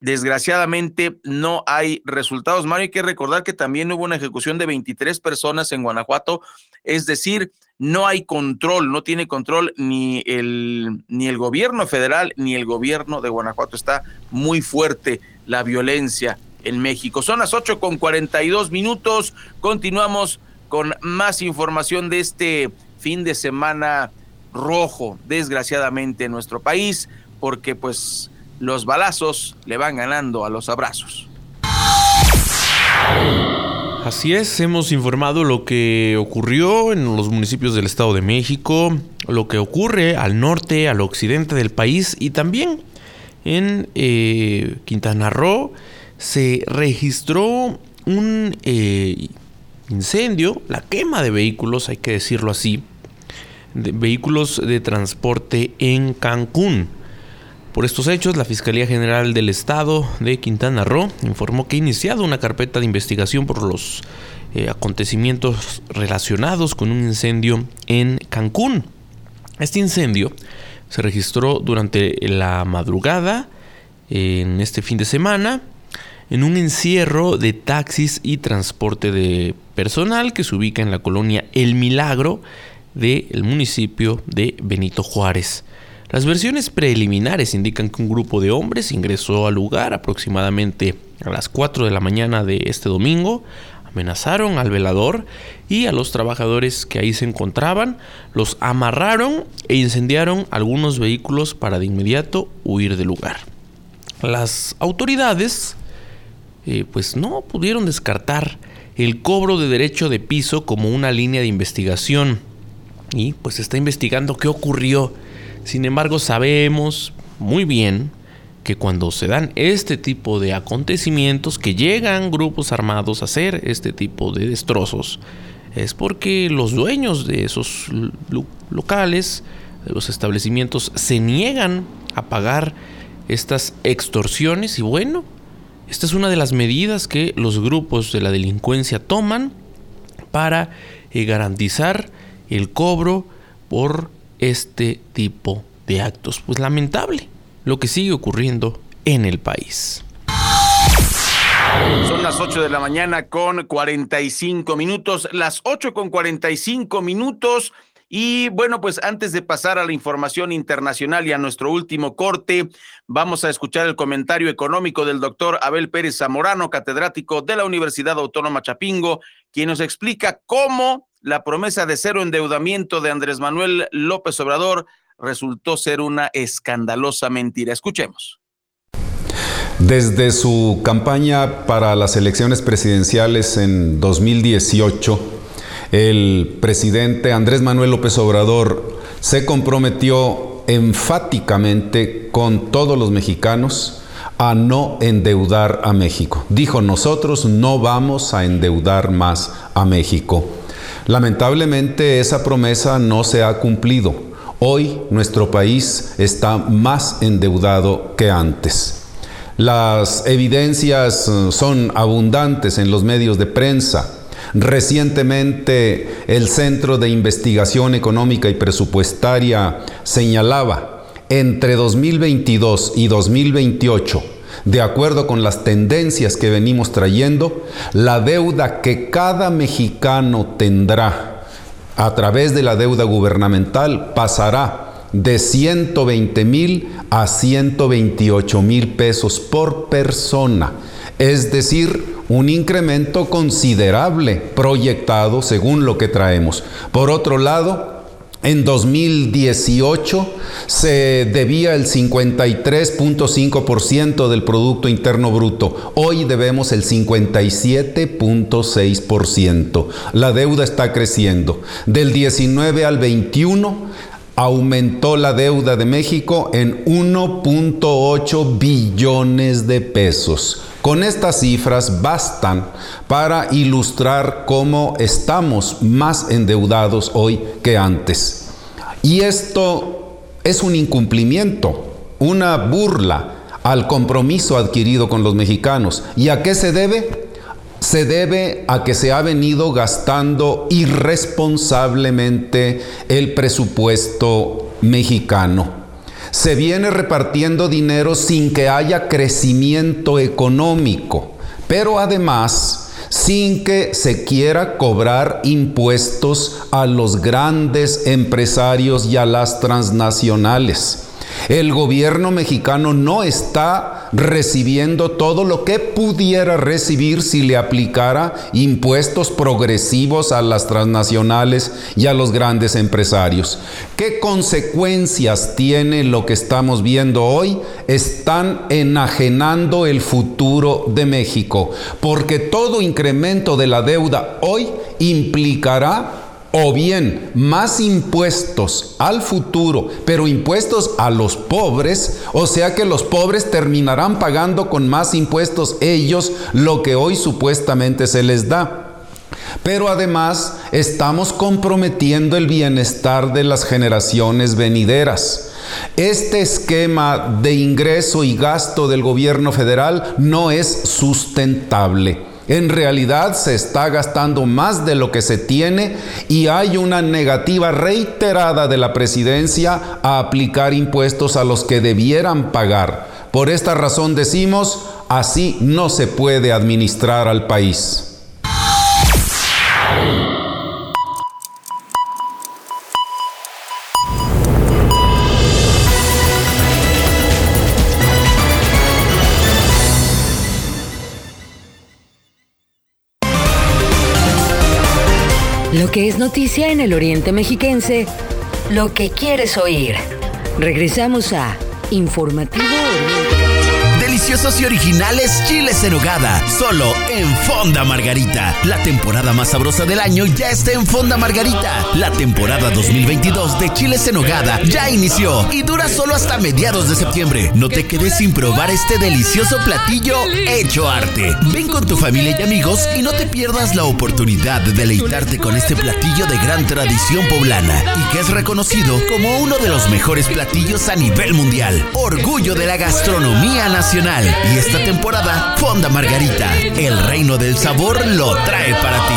desgraciadamente no hay resultados. Mario, hay que recordar que también hubo una ejecución de 23 personas en Guanajuato, es decir, no hay control, no tiene control ni el, ni el gobierno federal ni el gobierno de Guanajuato. Está muy fuerte la violencia en México. Son las 8 con 42 minutos. Continuamos con más información de este fin de semana rojo, desgraciadamente, en nuestro país, porque pues los balazos le van ganando a los abrazos. Así es, hemos informado lo que ocurrió en los municipios del Estado de México, lo que ocurre al norte, al occidente del país y también en eh, Quintana Roo se registró un eh, incendio, la quema de vehículos, hay que decirlo así, de vehículos de transporte en Cancún. Por estos hechos, la Fiscalía General del Estado de Quintana Roo informó que ha iniciado una carpeta de investigación por los eh, acontecimientos relacionados con un incendio en Cancún. Este incendio se registró durante la madrugada en este fin de semana en un encierro de taxis y transporte de personal que se ubica en la colonia El Milagro del municipio de Benito Juárez. Las versiones preliminares indican que un grupo de hombres ingresó al lugar aproximadamente a las 4 de la mañana de este domingo, amenazaron al velador y a los trabajadores que ahí se encontraban, los amarraron e incendiaron algunos vehículos para de inmediato huir del lugar. Las autoridades eh, pues no pudieron descartar el cobro de derecho de piso como una línea de investigación. y pues está investigando qué ocurrió. Sin embargo, sabemos muy bien que cuando se dan este tipo de acontecimientos, que llegan grupos armados a hacer este tipo de destrozos, es porque los dueños de esos locales, de los establecimientos, se niegan a pagar estas extorsiones y bueno, esta es una de las medidas que los grupos de la delincuencia toman para eh, garantizar el cobro por este tipo de actos. Pues lamentable lo que sigue ocurriendo en el país. Son las 8 de la mañana con 45 minutos, las 8 con 45 minutos. Y bueno, pues antes de pasar a la información internacional y a nuestro último corte, vamos a escuchar el comentario económico del doctor Abel Pérez Zamorano, catedrático de la Universidad Autónoma Chapingo, quien nos explica cómo la promesa de cero endeudamiento de Andrés Manuel López Obrador resultó ser una escandalosa mentira. Escuchemos. Desde su campaña para las elecciones presidenciales en 2018, el presidente Andrés Manuel López Obrador se comprometió enfáticamente con todos los mexicanos a no endeudar a México. Dijo, nosotros no vamos a endeudar más a México. Lamentablemente esa promesa no se ha cumplido. Hoy nuestro país está más endeudado que antes. Las evidencias eh, son abundantes en los medios de prensa. Recientemente el Centro de Investigación Económica y Presupuestaria señalaba entre 2022 y 2028 de acuerdo con las tendencias que venimos trayendo, la deuda que cada mexicano tendrá a través de la deuda gubernamental pasará de 120 mil a 128 mil pesos por persona, es decir, un incremento considerable proyectado según lo que traemos. Por otro lado, en 2018 se debía el 53.5% del Producto Interno Bruto. Hoy debemos el 57.6%. La deuda está creciendo. Del 19 al 21 aumentó la deuda de México en 1.8 billones de pesos. Con estas cifras bastan para ilustrar cómo estamos más endeudados hoy que antes. Y esto es un incumplimiento, una burla al compromiso adquirido con los mexicanos. ¿Y a qué se debe? Se debe a que se ha venido gastando irresponsablemente el presupuesto mexicano se viene repartiendo dinero sin que haya crecimiento económico, pero además sin que se quiera cobrar impuestos a los grandes empresarios y a las transnacionales. El gobierno mexicano no está recibiendo todo lo que pudiera recibir si le aplicara impuestos progresivos a las transnacionales y a los grandes empresarios. ¿Qué consecuencias tiene lo que estamos viendo hoy? Están enajenando el futuro de México, porque todo incremento de la deuda hoy implicará o bien más impuestos al futuro, pero impuestos a los pobres, o sea que los pobres terminarán pagando con más impuestos ellos lo que hoy supuestamente se les da. Pero además estamos comprometiendo el bienestar de las generaciones venideras. Este esquema de ingreso y gasto del gobierno federal no es sustentable. En realidad se está gastando más de lo que se tiene y hay una negativa reiterada de la presidencia a aplicar impuestos a los que debieran pagar. Por esta razón decimos, así no se puede administrar al país. Lo que es noticia en el Oriente Mexiquense, lo que quieres oír. Regresamos a Informativo Oriente. Deliciosos y originales chiles en hogada, solo en Fonda Margarita. La temporada más sabrosa del año ya está en Fonda Margarita. La temporada 2022 de Chiles en Hogada ya inició y dura solo hasta mediados de septiembre. No te quedes sin probar este delicioso platillo hecho arte. Ven con tu familia y amigos y no te pierdas la oportunidad de deleitarte con este platillo de gran tradición poblana y que es reconocido como uno de los mejores platillos a nivel mundial. Orgullo de la gastronomía nacional. Y esta temporada, Fonda Margarita, el reino del sabor lo trae para ti.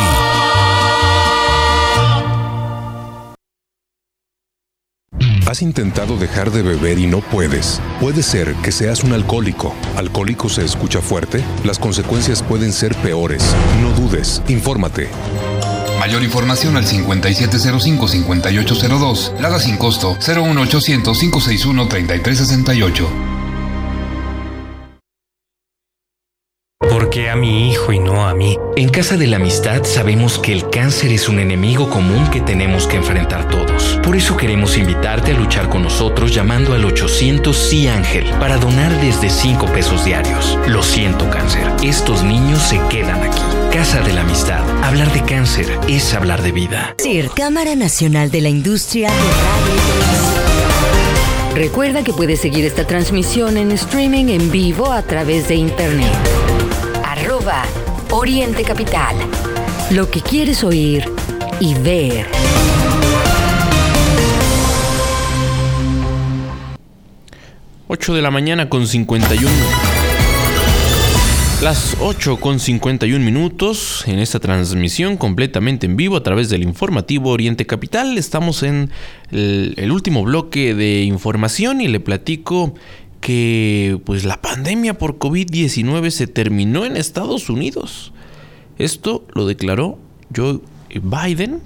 ¿Has intentado dejar de beber y no puedes? Puede ser que seas un alcohólico. ¿Alcohólico se escucha fuerte? Las consecuencias pueden ser peores. No dudes, infórmate. Mayor información al 5705-5802. Lada sin costo 01800-561-3368. ¿Por qué a mi hijo y no a mí? En Casa de la Amistad sabemos que el cáncer es un enemigo común que tenemos que enfrentar todos. Por eso queremos invitarte a luchar con nosotros llamando al 800 Sí Ángel para donar desde 5 pesos diarios. Lo siento cáncer, estos niños se quedan aquí. Casa de la Amistad. Hablar de cáncer es hablar de vida. CIR, Cámara Nacional de la Industria de Radio. Recuerda que puedes seguir esta transmisión en streaming en vivo a través de internet. Oriente Capital. Lo que quieres oír y ver. Ocho de la mañana con 51. Las 8 con 51 minutos en esta transmisión completamente en vivo a través del informativo Oriente Capital. Estamos en el último bloque de información y le platico que pues la pandemia por COVID-19 se terminó en Estados Unidos. Esto lo declaró Joe Biden.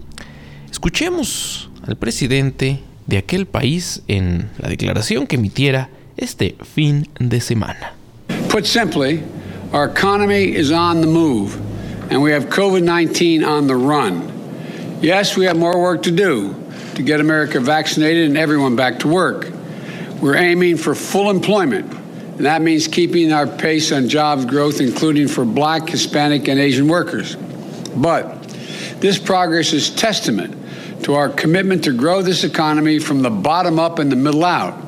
Escuchemos al presidente de aquel país en la declaración que emitiera este fin de semana. Put simply, our economy is on the move and we have COVID-19 on the run. Yes, we have more work to do to get America vaccinated and everyone back to work. We're aiming for full employment, and that means keeping our pace on jobs growth, including for black, Hispanic, and Asian workers. But this progress is testament to our commitment to grow this economy from the bottom up and the middle out.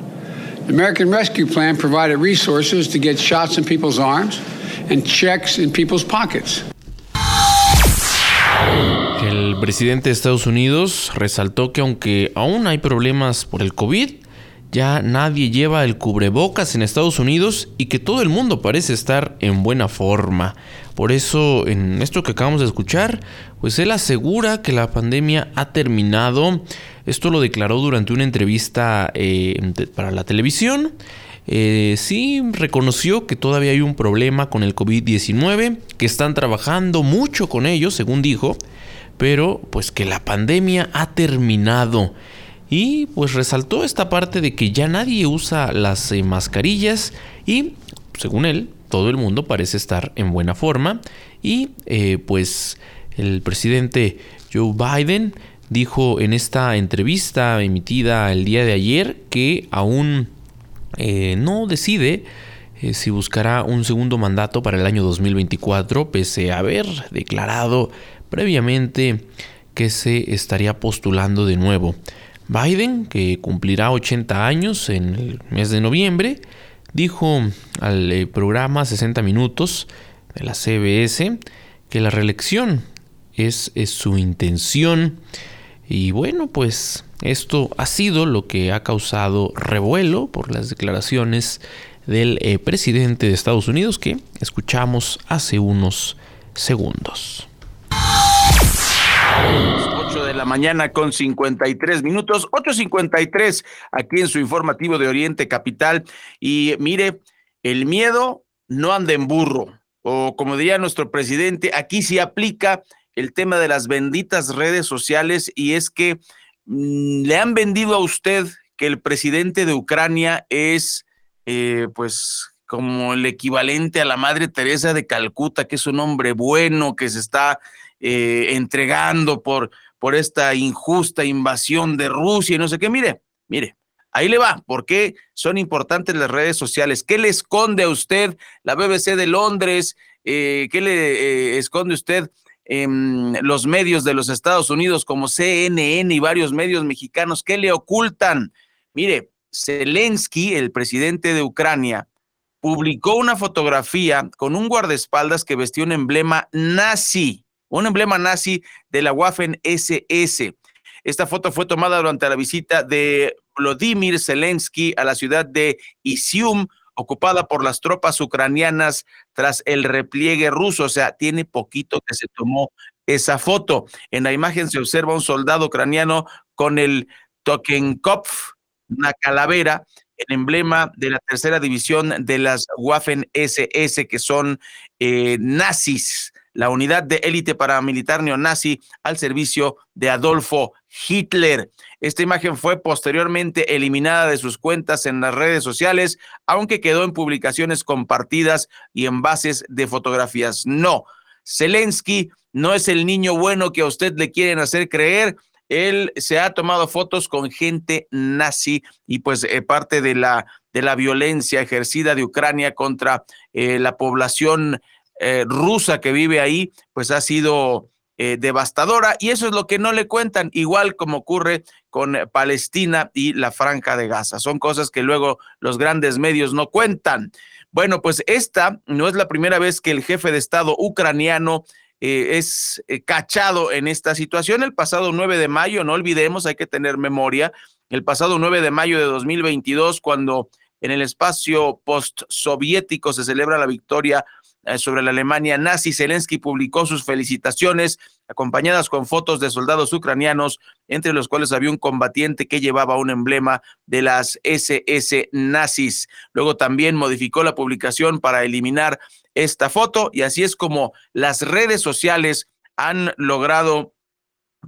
The American Rescue Plan provided resources to get shots in people's arms and checks in people's pockets. El presidente de Estados Unidos resaltó que aunque aún hay problemas por el COVID, ya nadie lleva el cubrebocas en Estados Unidos y que todo el mundo parece estar en buena forma. Por eso, en esto que acabamos de escuchar, pues él asegura que la pandemia ha terminado. Esto lo declaró durante una entrevista eh, para la televisión. Eh, sí, reconoció que todavía hay un problema con el COVID-19, que están trabajando mucho con ello, según dijo, pero pues que la pandemia ha terminado. Y pues resaltó esta parte de que ya nadie usa las eh, mascarillas y, según él, todo el mundo parece estar en buena forma. Y eh, pues el presidente Joe Biden dijo en esta entrevista emitida el día de ayer que aún eh, no decide si buscará un segundo mandato para el año 2024, pese a haber declarado previamente que se estaría postulando de nuevo. Biden, que cumplirá 80 años en el mes de noviembre, dijo al eh, programa 60 Minutos de la CBS que la reelección es, su intención. Y bueno, pues esto ha sido lo que ha causado revuelo por las declaraciones del eh, presidente de Estados Unidos que escuchamos hace unos segundos. 8 de la mañana con 53 minutos, 8.53 aquí en su informativo de Oriente Capital. Y mire, el miedo no anda en burro, o como diría nuestro presidente, aquí se aplica el tema de las benditas redes sociales y es que mmm, le han vendido a usted que el presidente de Ucrania es, eh, pues, como el equivalente a la Madre Teresa de Calcuta, que es un hombre bueno, que se está eh, entregando por, por esta injusta invasión de Rusia y no sé qué. Mire, mire, ahí le va. ¿Por qué son importantes las redes sociales? ¿Qué le esconde a usted la BBC de Londres? eh, qué le esconde usted en los medios de los Estados Unidos como CNN y varios medios mexicanos? ¿Qué le ocultan? Mire, Zelensky, el presidente de Ucrania, publicó una fotografía con un guardaespaldas que vestía un emblema nazi, un emblema nazi de la Waffen SS. Esta foto fue tomada durante la visita de Vladimir Zelensky a la ciudad de Isium, ocupada por las tropas ucranianas tras el repliegue ruso. O sea, tiene poquito que se tomó esa foto. En la imagen se observa un soldado ucraniano con el Tokenkov, una calavera, el emblema de la tercera división de las Waffen SS, que son eh, nazis, la unidad de élite paramilitar neonazi al servicio de Adolfo Hitler. Esta imagen fue posteriormente eliminada de sus cuentas en las redes sociales, aunque quedó en publicaciones compartidas y en bases de fotografías. No, Zelensky no es el niño bueno que a usted le quieren hacer creer él se ha tomado fotos con gente nazi y pues eh, parte de la, de la violencia ejercida de Ucrania contra eh, la población eh, rusa que vive ahí, pues ha sido devastadora y eso es lo que no le cuentan, igual como ocurre con Palestina y la franja de Gaza. Son cosas que luego los grandes medios no cuentan. Bueno, pues esta no es la primera vez que el jefe de Estado ucraniano eh, es eh, cachado en esta situación. El pasado 9 de mayo, no olvidemos, hay que tener memoria, el pasado 9 de mayo de 2022, cuando en el espacio post-soviético se celebra la victoria eh, sobre la Alemania nazi, Zelensky publicó sus felicitaciones acompañadas con fotos de soldados ucranianos, entre los cuales había un combatiente que llevaba un emblema de las SS nazis. Luego también modificó la publicación para eliminar esta foto y así es como las redes sociales han logrado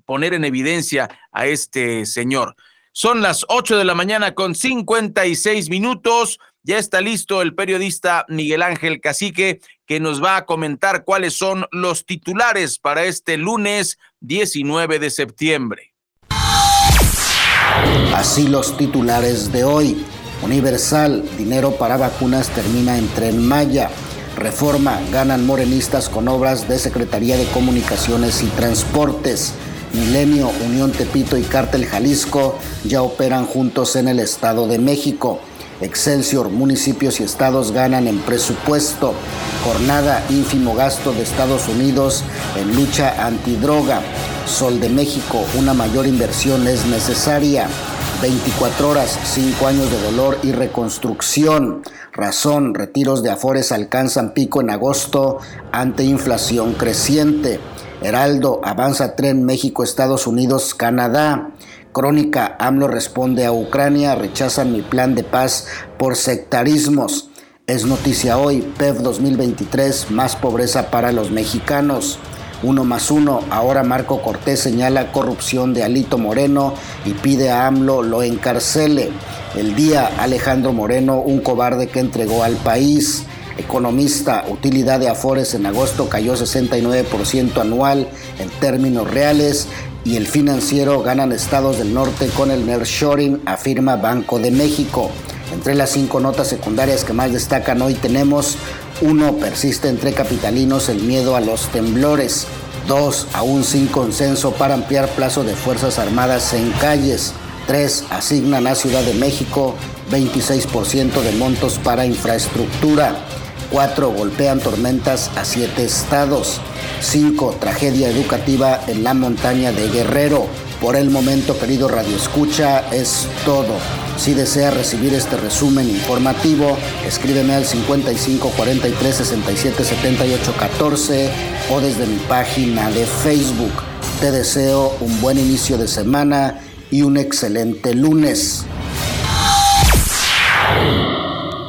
poner en evidencia a este señor. Son las 8 de la mañana con 56 minutos. Ya está listo el periodista Miguel Ángel Cacique que nos va a comentar cuáles son los titulares para este lunes 19 de septiembre. Así los titulares de hoy. Universal, dinero para vacunas termina en Tren Maya. Reforma, ganan morenistas con obras de Secretaría de Comunicaciones y Transportes. Milenio, Unión Tepito y Cártel Jalisco ya operan juntos en el Estado de México. Excelsior, municipios y estados ganan en presupuesto. Jornada, ínfimo gasto de Estados Unidos en lucha antidroga. Sol de México, una mayor inversión es necesaria. 24 horas, 5 años de dolor y reconstrucción. Razón, retiros de Afores alcanzan pico en agosto ante inflación creciente. Heraldo, avanza tren México-Estados Unidos-Canadá. Crónica, AMLO responde a Ucrania, rechazan mi plan de paz por sectarismos. Es noticia hoy, PEV 2023, más pobreza para los mexicanos. Uno más uno, ahora Marco Cortés señala corrupción de Alito Moreno y pide a AMLO lo encarcele. El día Alejandro Moreno, un cobarde que entregó al país. Economista, utilidad de Afores en agosto cayó 69% anual en términos reales y el financiero ganan estados del norte con el nearshoring, afirma Banco de México. Entre las cinco notas secundarias que más destacan hoy tenemos, uno, persiste entre capitalinos el miedo a los temblores. Dos, aún sin consenso para ampliar plazo de Fuerzas Armadas en calles. Tres, asignan a Ciudad de México 26% de montos para infraestructura. 4. Golpean tormentas a 7 estados. 5. Tragedia educativa en la montaña de Guerrero. Por el momento, querido Radio Escucha, es todo. Si desea recibir este resumen informativo, escríbeme al 55 43 67 78 14 o desde mi página de Facebook. Te deseo un buen inicio de semana y un excelente lunes.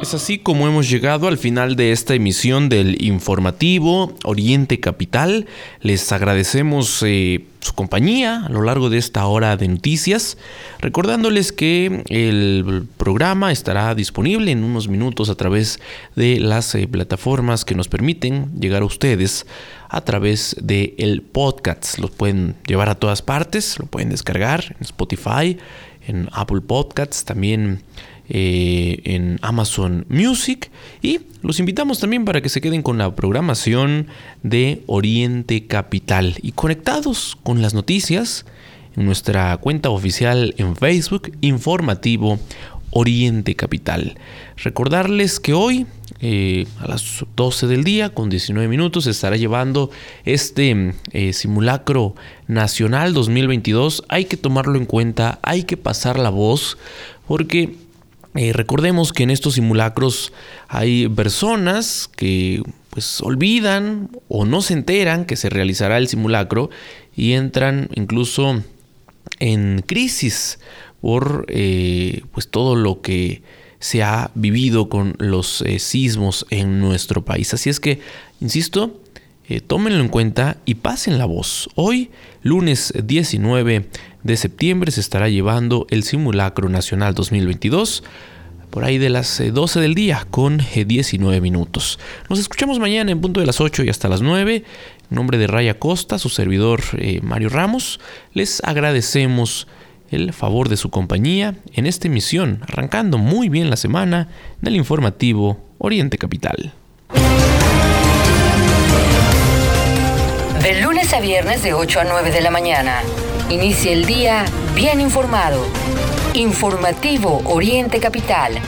Es así como hemos llegado al final de esta emisión del informativo Oriente Capital. Les agradecemos eh, su compañía a lo largo de esta hora de noticias, recordándoles que el programa estará disponible en unos minutos a través de las eh, plataformas que nos permiten llegar a ustedes a través del podcast. Lo pueden llevar a todas partes, lo pueden descargar en Spotify, en Apple Podcasts, también eh, en Amazon Music y los invitamos también para que se queden con la programación de Oriente Capital y conectados con las noticias en nuestra cuenta oficial en Facebook informativo Oriente Capital. Recordarles que hoy eh, a las 12 del día con 19 minutos estará llevando este eh, simulacro nacional 2022. Hay que tomarlo en cuenta, hay que pasar la voz porque eh, recordemos que en estos simulacros hay personas que pues olvidan o no se enteran que se realizará el simulacro y entran incluso en crisis por pues todo lo que se ha vivido con los eh, sismos en nuestro país. Así es que, insisto, eh, tómenlo en cuenta y pasen la voz. Hoy, lunes 19 de septiembre, se estará llevando el Simulacro Nacional 2022 por ahí de las 12 eh, del día con 19 minutos. Nos escuchamos mañana en punto de las 8 y hasta las 9. En nombre de Raya Costa, su servidor Mario Ramos, les agradecemos el favor de su compañía en esta emisión, arrancando muy bien la semana del informativo Oriente Capital. De lunes a viernes de 8 a 9 de la mañana, inicia el día bien informado. Informativo Oriente Capital,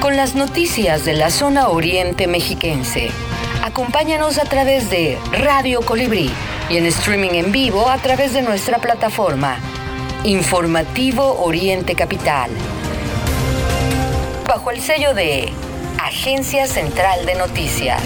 con las noticias de la zona oriente mexiquense. Acompáñanos a través de Radio Colibrí y en streaming en vivo a través de nuestra plataforma Informativo Oriente Capital. Bajo el sello de Agencia Central de Noticias.